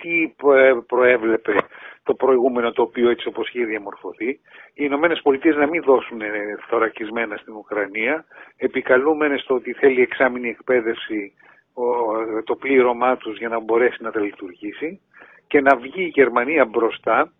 τι προέβλεπε το προηγούμενο το οποίο έτσι όπως είχε διαμορφωθεί. Οι Ηνωμένες Πολιτείες να μην δώσουν θωρακισμένα στην Ουκρανία, επικαλούμενε στο ότι θέλει εξάμεινη εκπαίδευση το πλήρωμά τους για να μπορέσει να τα λειτουργήσει και να βγει η Γερμανία μπροστά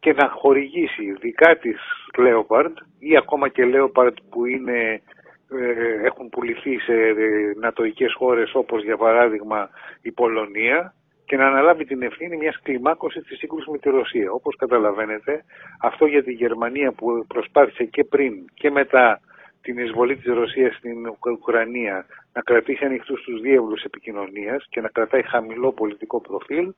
και να χορηγήσει δικά της Leopard ή ακόμα και Leopard που είναι, ε, έχουν πουληθεί σε ε, νατοικές χώρες όπως για παράδειγμα η Πολωνία και να αναλάβει την ευθύνη μιας κλιμάκωσης της σύγκρουσης με τη Ρωσία. Όπως καταλαβαίνετε, αυτό για τη Γερμανία που προσπάθησε και πριν και μετά την εισβολή της Ρωσίας στην Ουκρανία να κρατήσει ανοιχτούς τους διεύλους επικοινωνίας και να κρατάει χαμηλό πολιτικό προφίλ,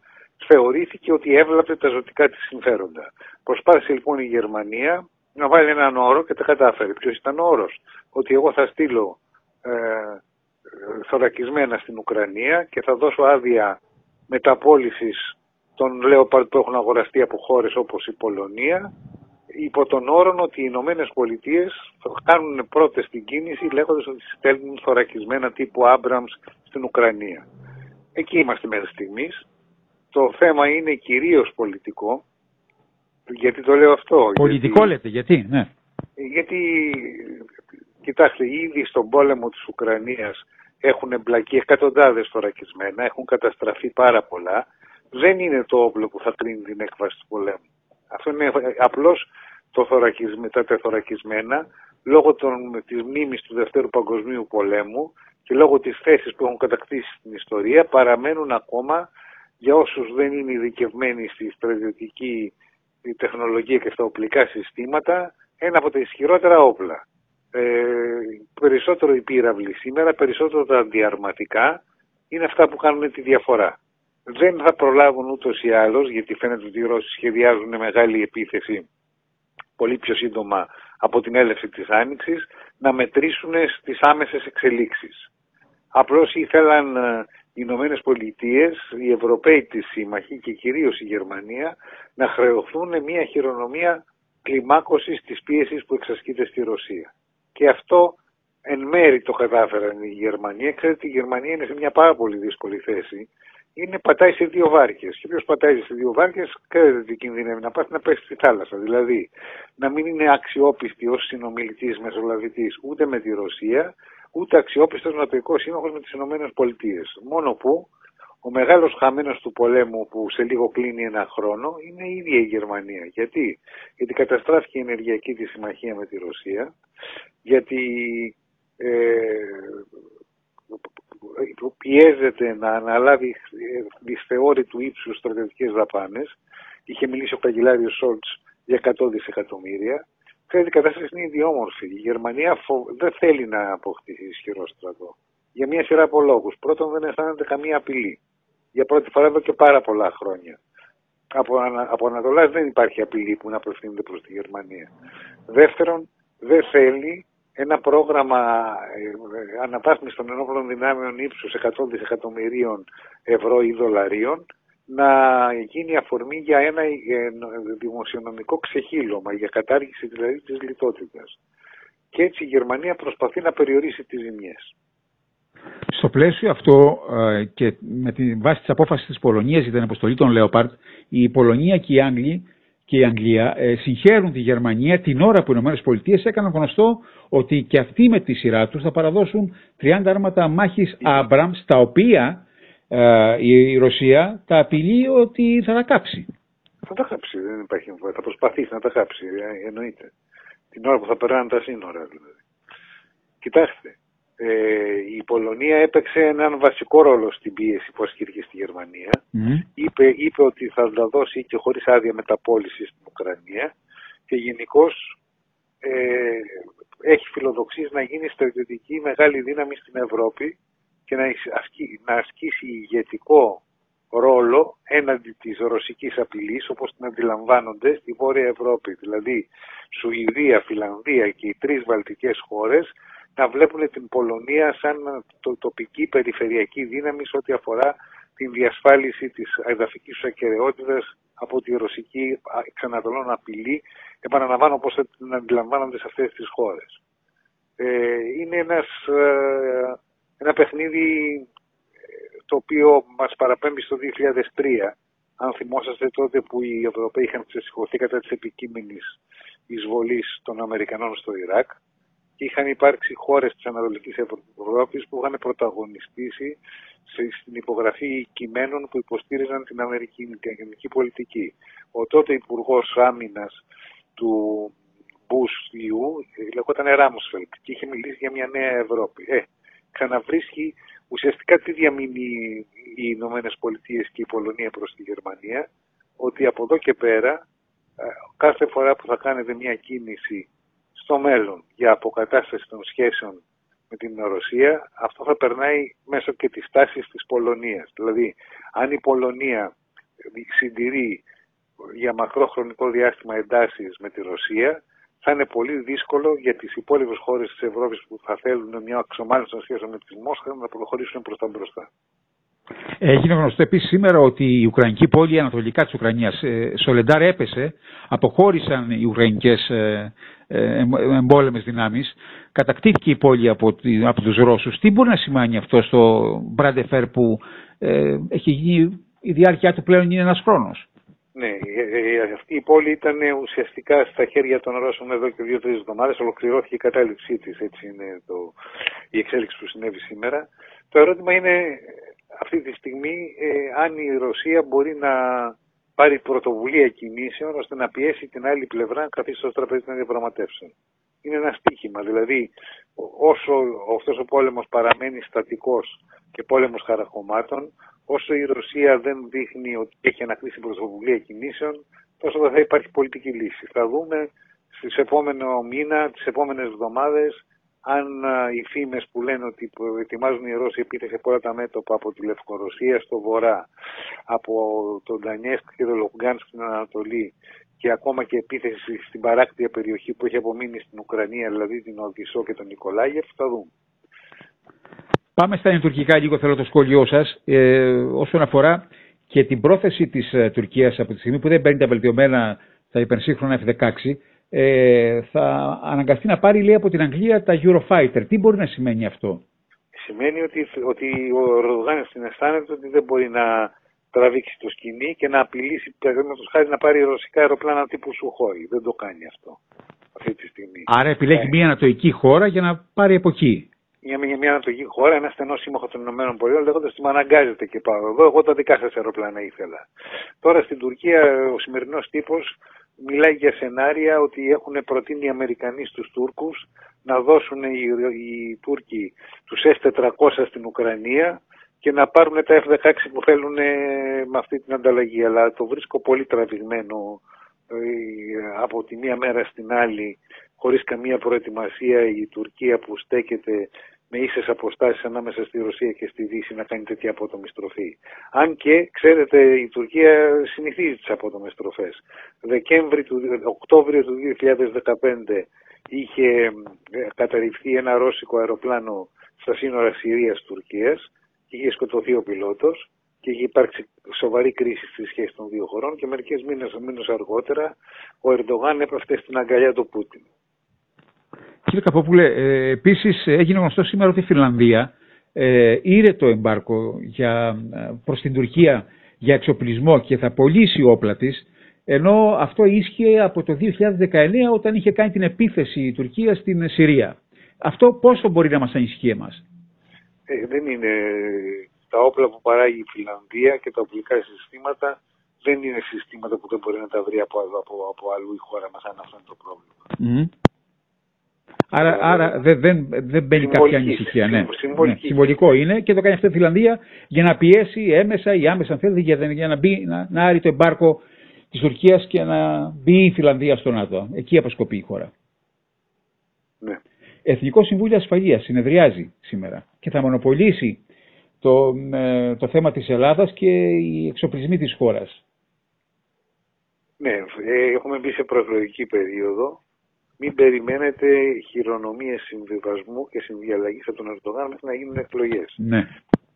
θεωρήθηκε ότι έβλαπτε τα ζωτικά της συμφέροντα. Προσπάθησε λοιπόν η Γερμανία να βάλει έναν όρο και τα κατάφερε. Ποιος ήταν ο όρος; Ότι εγώ θα στείλω ε, θωρακισμένα στην Ουκρανία και θα δώσω άδεια μεταπόλησης των Λέοπαρντ που έχουν αγοραστεί από χώρες όπως η Πολωνία υπό τον όρο ότι οι Ηνωμένες Πολιτείες θα κάνουν πρώτες την κίνηση λέγοντας ότι στέλνουν θωρακισμένα τύπου Άμπραμς στην Ουκρανία. Εκεί είμαστε μέχρι στιγμής. Το θέμα είναι κυρίως πολιτικό. Γιατί το λέω αυτό. Πολιτικό γιατί, λέτε, γιατί, ναι. Γιατί, κοιτάξτε, ήδη στον πόλεμο της Ουκρανίας έχουν εμπλακεί εκατοντάδες θωρακισμένα, έχουν καταστραφεί πάρα πολλά. Δεν είναι το όπλο που θα κρίνει την έκβαση του πολέμου. Αυτό είναι απλώς το τα τεθωρακισμένα λόγω των, της μνήμης του Δευτέρου Παγκοσμίου Πολέμου και λόγω της θέσης που έχουν κατακτήσει στην ιστορία παραμένουν ακόμα για όσους δεν είναι ειδικευμένοι στη στρατιωτική τεχνολογία και στα οπλικά συστήματα ένα από τα ισχυρότερα όπλα. Ε, περισσότερο οι πύραυλοι σήμερα, περισσότερο τα αντιαρματικά είναι αυτά που κάνουν τη διαφορά. Δεν θα προλάβουν ούτως ή άλλως, γιατί φαίνεται ότι οι Ρώσοι σχεδιάζουν μεγάλη επίθεση πολύ πιο σύντομα από την έλευση της Άνοιξης, να μετρήσουν στις άμεσες εξελίξεις. Απλώς ήθελαν ε, οι Ηνωμένες Πολιτείες, οι Ευρωπαίοι της σύμμαχοι και κυρίως η Γερμανία να χρεωθούν μια χειρονομία κλιμάκωσης της πίεσης που εξασκείται στη Ρωσία. Και αυτό εν μέρη το κατάφεραν οι Γερμανοί. Ξέρετε, η Γερμανία είναι σε μια πάρα πολύ δύσκολη θέση. Είναι πατάει σε δύο βάρκες. Και ποιος πατάει σε δύο βάρκες, ξέρετε τι κινδυνεύει να πάθει να πέσεις στη θάλασσα. Δηλαδή, να μην είναι αξιόπιστη ως συνομιλητής μεσολαβητής ούτε με τη Ρωσία, ούτε αξιόπιστος νοτοϊκός σύμμαχος με τις Ηνωμένες Πολιτείες. Μόνο που ο μεγάλος χαμένος του πολέμου που σε λίγο κλείνει ένα χρόνο είναι η ίδια η Γερμανία. Γιατί, γιατί καταστράφηκε η ενεργειακή τη συμμαχία με τη Ρωσία, γιατί ε, πιέζεται να αναλάβει του ύψους στρατιωτικές δαπάνες. Είχε μιλήσει ο καγκελάριος Σόλτς για 100 δισεκατομμύρια. Ξέρετε, η κατάσταση είναι ιδιόμορφη. Η Γερμανία δεν θέλει να αποκτήσει ισχυρό στρατό. Για μια σειρά από λόγους. Πρώτον, δεν αισθάνεται καμία απειλή. Για πρώτη φορά εδώ και πάρα πολλά χρόνια. Από, από Ανατολάς δεν υπάρχει απειλή που να απευθύνεται προς τη Γερμανία. Δεύτερον, δεν θέλει ένα πρόγραμμα ε, αναβάθμιση των ενόπλων δυνάμεων ύψους 100 δισεκατομμυρίων ευρώ ή δολαρίων να γίνει αφορμή για ένα ε, δημοσιονομικό ξεχύλωμα, για κατάργηση δηλαδή της λιτότητας. Και έτσι η Γερμανία προσπαθεί να περιορίσει τις ζημιές. Στο πλαίσιο αυτό ε, και με τη βάση της απόφασης της Πολωνίας για την αποστολή των Λέοπαρτ, η Πολωνία και οι Άγγλοι και η Αγγλία ε, συγχαίρουν τη Γερμανία την ώρα που οι ΗΠΑ έκαναν γνωστό ότι και αυτοί με τη σειρά τους θα παραδώσουν 30 άρματα μάχης Abrams τα οποία ε, η Ρωσία τα απειλεί ότι θα τα κάψει. Θα τα κάψει, δεν υπάρχει Θα προσπαθήσει να τα κάψει, ε, εννοείται. Την ώρα που θα περνάνε τα σύνορα δηλαδή. Κοιτάξτε, ε, η Πολωνία έπαιξε έναν βασικό ρόλο στην πίεση που ασκήθηκε στη Γερμανία. Είπε, είπε ότι θα τα δώσει και χωρίς άδεια μεταπόληση στην Ουκρανία και γενικώς ε, έχει φιλοδοξήσει να γίνει στρατιωτική μεγάλη δύναμη στην Ευρώπη και να, ασκεί, να ασκήσει ηγετικό ρόλο έναντι της ρωσικής απειλής όπως την αντιλαμβάνονται στη Βόρεια Ευρώπη. Δηλαδή Σουηδία, Φιλανδία και οι τρεις βαλτικές χώρες να βλέπουν την Πολωνία σαν το, τοπική περιφερειακή δύναμη σε ό,τι αφορά την διασφάλιση της εδαφικής ακαιρεότητας από τη ρωσική εξανατολών απειλή, επαναλαμβάνω όπως την αντιλαμβάνονται σε αυτές τις χώρες. Ε, είναι ένας, ε, ένα παιχνίδι ε, το οποίο μας παραπέμπει στο 2003 Αν θυμόσαστε τότε που οι Ευρωπαίοι είχαν ξεσηκωθεί κατά της επικείμενης εισβολής των Αμερικανών στο Ιράκ και είχαν υπάρξει χώρες της Ανατολικής Ευρώπης που είχαν πρωταγωνιστήσει στην υπογραφή κειμένων που υποστήριζαν την Αμερικανική πολιτική. Ο τότε Υπουργός Άμυνας του Bush Ιού λεγόταν Ράμοσφελτ και είχε μιλήσει για μια νέα Ευρώπη. Ε, ξαναβρίσκει ουσιαστικά τι διαμείνει οι Ηνωμένες Πολιτείες και η Πολωνία προς τη Γερμανία, ότι από εδώ και πέρα ε, κάθε φορά που θα κάνετε μια κίνηση στο μέλλον για αποκατάσταση των σχέσεων με την Ρωσία, αυτό θα περνάει μέσω και της τάσης της Πολωνίας. Δηλαδή, αν η Πολωνία συντηρεί για μακρό χρονικό διάστημα εντάσεις με τη Ρωσία, θα είναι πολύ δύσκολο για τις υπόλοιπες χώρες της Ευρώπης που θα θέλουν μια αξιομάλυνση των σχέσεων με τη Μόσχα να προχωρήσουν προς τα μπροστά. Έγινε γνωστό επίσης σήμερα ότι η Ουκρανική πόλη ανατολικά της Ουκρανίας, ε, Σολεντάρ έπεσε, αποχώρησαν οι Ουκρανικές ε, ε, εμπόλεμες δυνάμεις, κατακτήθηκε η πόλη από, από τους Ρώσους. Τι μπορεί να σημαίνει αυτό στο Μπραντεφέρ που ε, έχει γίνει, η διάρκεια του πλέον είναι ένας χρόνος; Ναι, αυτή η πόλη ήταν ουσιαστικά στα χέρια των Ρώσων εδώ και δύο-τρεις εβδομάδες. Ολοκληρώθηκε η κατάληψή της. Έτσι είναι το, η εξέλιξη που συνέβη σήμερα. Το ερώτημα είναι αυτή τη στιγμή ε, αν η Ρωσία μπορεί να πάρει πρωτοβουλία κινήσεων ώστε να πιέσει την άλλη πλευρά να καθίσει στο τραπέζι των διαπραγματεύσεων. Είναι ένα στίχημα. Δηλαδή, όσο αυτός ο πόλεμος παραμένει στατικός και πόλεμος χαραχωμάτων, όσο η Ρωσία δεν δείχνει ότι έχει ανακτήσει πρωτοβουλία κινήσεων, τόσο δεν θα υπάρχει πολιτική λύση. Θα δούμε στις επόμενο μήνα, τις επόμενες εβδομάδες, αν οι φήμες που λένε ότι ετοιμάζουν οι Ρώσοι επίθεση από όλα τα μέτωπα από τη Λευκορωσία στο βορρά, από τον Ντανιέσκ και τον Λογκάν στην Ανατολή και ακόμα και επίθεση στην παράκτια περιοχή που έχει απομείνει στην Ουκρανία, δηλαδή την Οδυσσό και τον Νικολάγεφ, θα δούμε. Πάμε στα τουρκικά λίγο θέλω το σχόλιο σας ε, όσον αφορά και την πρόθεση της ε, Τουρκίας από τη στιγμή που δεν παίρνει τα βελτιωμένα τα υπερσύγχρονα F-16 ε, θα αναγκαστεί να πάρει λέει από την Αγγλία τα Eurofighter. Τι μπορεί να σημαίνει αυτό; Σημαίνει ότι, ότι ο Ροδογάνης στην αισθάνεται ότι δεν μπορεί να τραβήξει το σκηνή και να απειλήσει παραδείγματος χάρη να πάρει ρωσικά αεροπλάνα τύπου Σουχόη. Δεν το κάνει αυτό αυτή τη στιγμή. Άρα επιλέγει ε. μια ανατοϊκή χώρα για να πάρει από εκεί. Μια, μια, μια ανατοϊκή χώρα, ένα στενό σύμμαχο των ΗΠΑ, λέγοντας ότι με αναγκάζεται και πάω εδώ. Εγώ τα δικά σας αεροπλάνα ήθελα. Τώρα στην Τουρκία ο σημερινός τύπος μιλάει για σενάρια ότι έχουν προτείνει οι Αμερικανοί στους Τούρκους να δώσουν οι, οι Τούρκοι τους S-400 στην Ουκρανία και να πάρουν τα F-16 που θέλουν με αυτή την ανταλλαγή. Αλλά το βρίσκω πολύ τραβηγμένο ε, από τη μία μέρα στην άλλη χωρίς καμία προετοιμασία η Τουρκία που στέκεται με ίσες αποστάσεις ανάμεσα στη Ρωσία και στη Δύση να κάνει τέτοια απότομη στροφή. Αν και, ξέρετε, η Τουρκία συνηθίζει τις απότομες στροφές. Δεκέμβρη του, Οκτώβριο του 2015 είχε ε, καταρριφθεί ένα ρώσικο αεροπλάνο στα σύνορα Συρίας-Τουρκίας και είχε σκοτωθεί ο πιλότος και είχε υπάρξει σοβαρή κρίση στη σχέση των δύο χωρών και μερικές μήνες, μήνες αργότερα ο Ερντογάν έπρεπε στην αγκαλιά του Πούτιν. Κύριε Καπόπουλε, ε, επίσης έγινε γνωστό σήμερα ότι η Φιλανδία ε, ήρε το εμπάρκο για, ε, προς την Τουρκία για εξοπλισμό και θα πωλήσει όπλα της, ενώ αυτό ίσχυε από το 2019 όταν είχε κάνει την επίθεση η Τουρκία στην Συρία. Αυτό πόσο μπορεί να μας ανησυχεί εμάς; Ε, δεν είναι τα όπλα που παράγει η Φιλανδία και τα οπλικά συστήματα δεν είναι συστήματα που δεν μπορεί να τα βρει από, από, από αλλού η χώρα μας αν αυτό είναι το πρόβλημα. Άρα, άρα δεν, δεν, δεν μπαίνει κάποια ανησυχία. Ναι. ναι. Συμβολικό είναι και το κάνει αυτό η Φιλανδία για να πιέσει έμεσα ή άμεσα, αν θέλετε, για, για να, μπει, να, να άρει το εμπάρκο της Τουρκίας και να μπει η Φιλανδία στο ΝΑΤΟ. Εκεί αποσκοπεί η χώρα. Ναι. Εθνικό Συμβούλιο Ασφαλείας συνεδριάζει σήμερα και θα μονοπολίσει το, ε, το θέμα της Ελλάδας και οι εξοπλισμοί της χώρας. Ναι, ε, έχουμε μπει σε προεκλογική περίοδο μην περιμένετε χειρονομίες συμβιβασμού και συνδιαλλαγής από τον Ερντογάν μέχρι να γίνουν εκλογές. Ναι.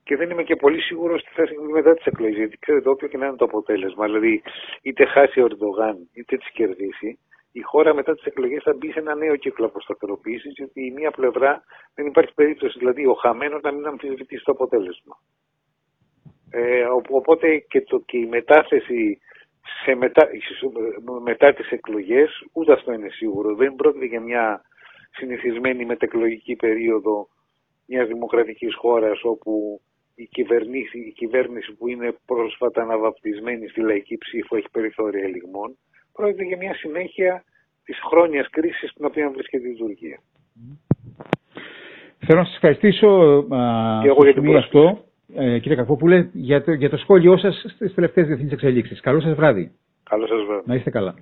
Και δεν είμαι και πολύ σίγουρος τι θα συμβεί μετά τις εκλογές. Γιατί ξέρετε, όποιο και να είναι το αποτέλεσμα, δηλαδή είτε χάσει ο Ερντογάν είτε τις κερδίσει, η χώρα μετά τις εκλογές θα μπει σε ένα νέο κύκλο αποσταθεροποίησης, γιατί η μία πλευρά δεν υπάρχει περίπτωση, δηλαδή ο χαμένος να μην αμφισβητήσει το αποτέλεσμα. Ε, οπότε και, το, και η μετάθεση σε μετά, μετά τις εκλογές, ούτε αυτό είναι σίγουρο. Δεν πρόκειται για μια συνηθισμένη μετεκλογική περίοδο μιας δημοκρατικής χώρας όπου η κυβέρνηση, η κυβέρνηση που είναι πρόσφατα αναβαπτισμένη στη λαϊκή ψήφο έχει περιθώρια ελιγμών. Πρόκειται για μια συνέχεια της χρόνιας κρίσης στην οποία βρίσκεται η Τουρκία. Θέλω να σας ευχαριστήσω και εγώ για την αυτό, ε, κύριε Κακόπουλε, για το, για το σχόλιο σας στις τελευταίες διεθνείς εξελίξεις. Καλό σας βράδυ. Καλό σας βράδυ. Να είστε καλά.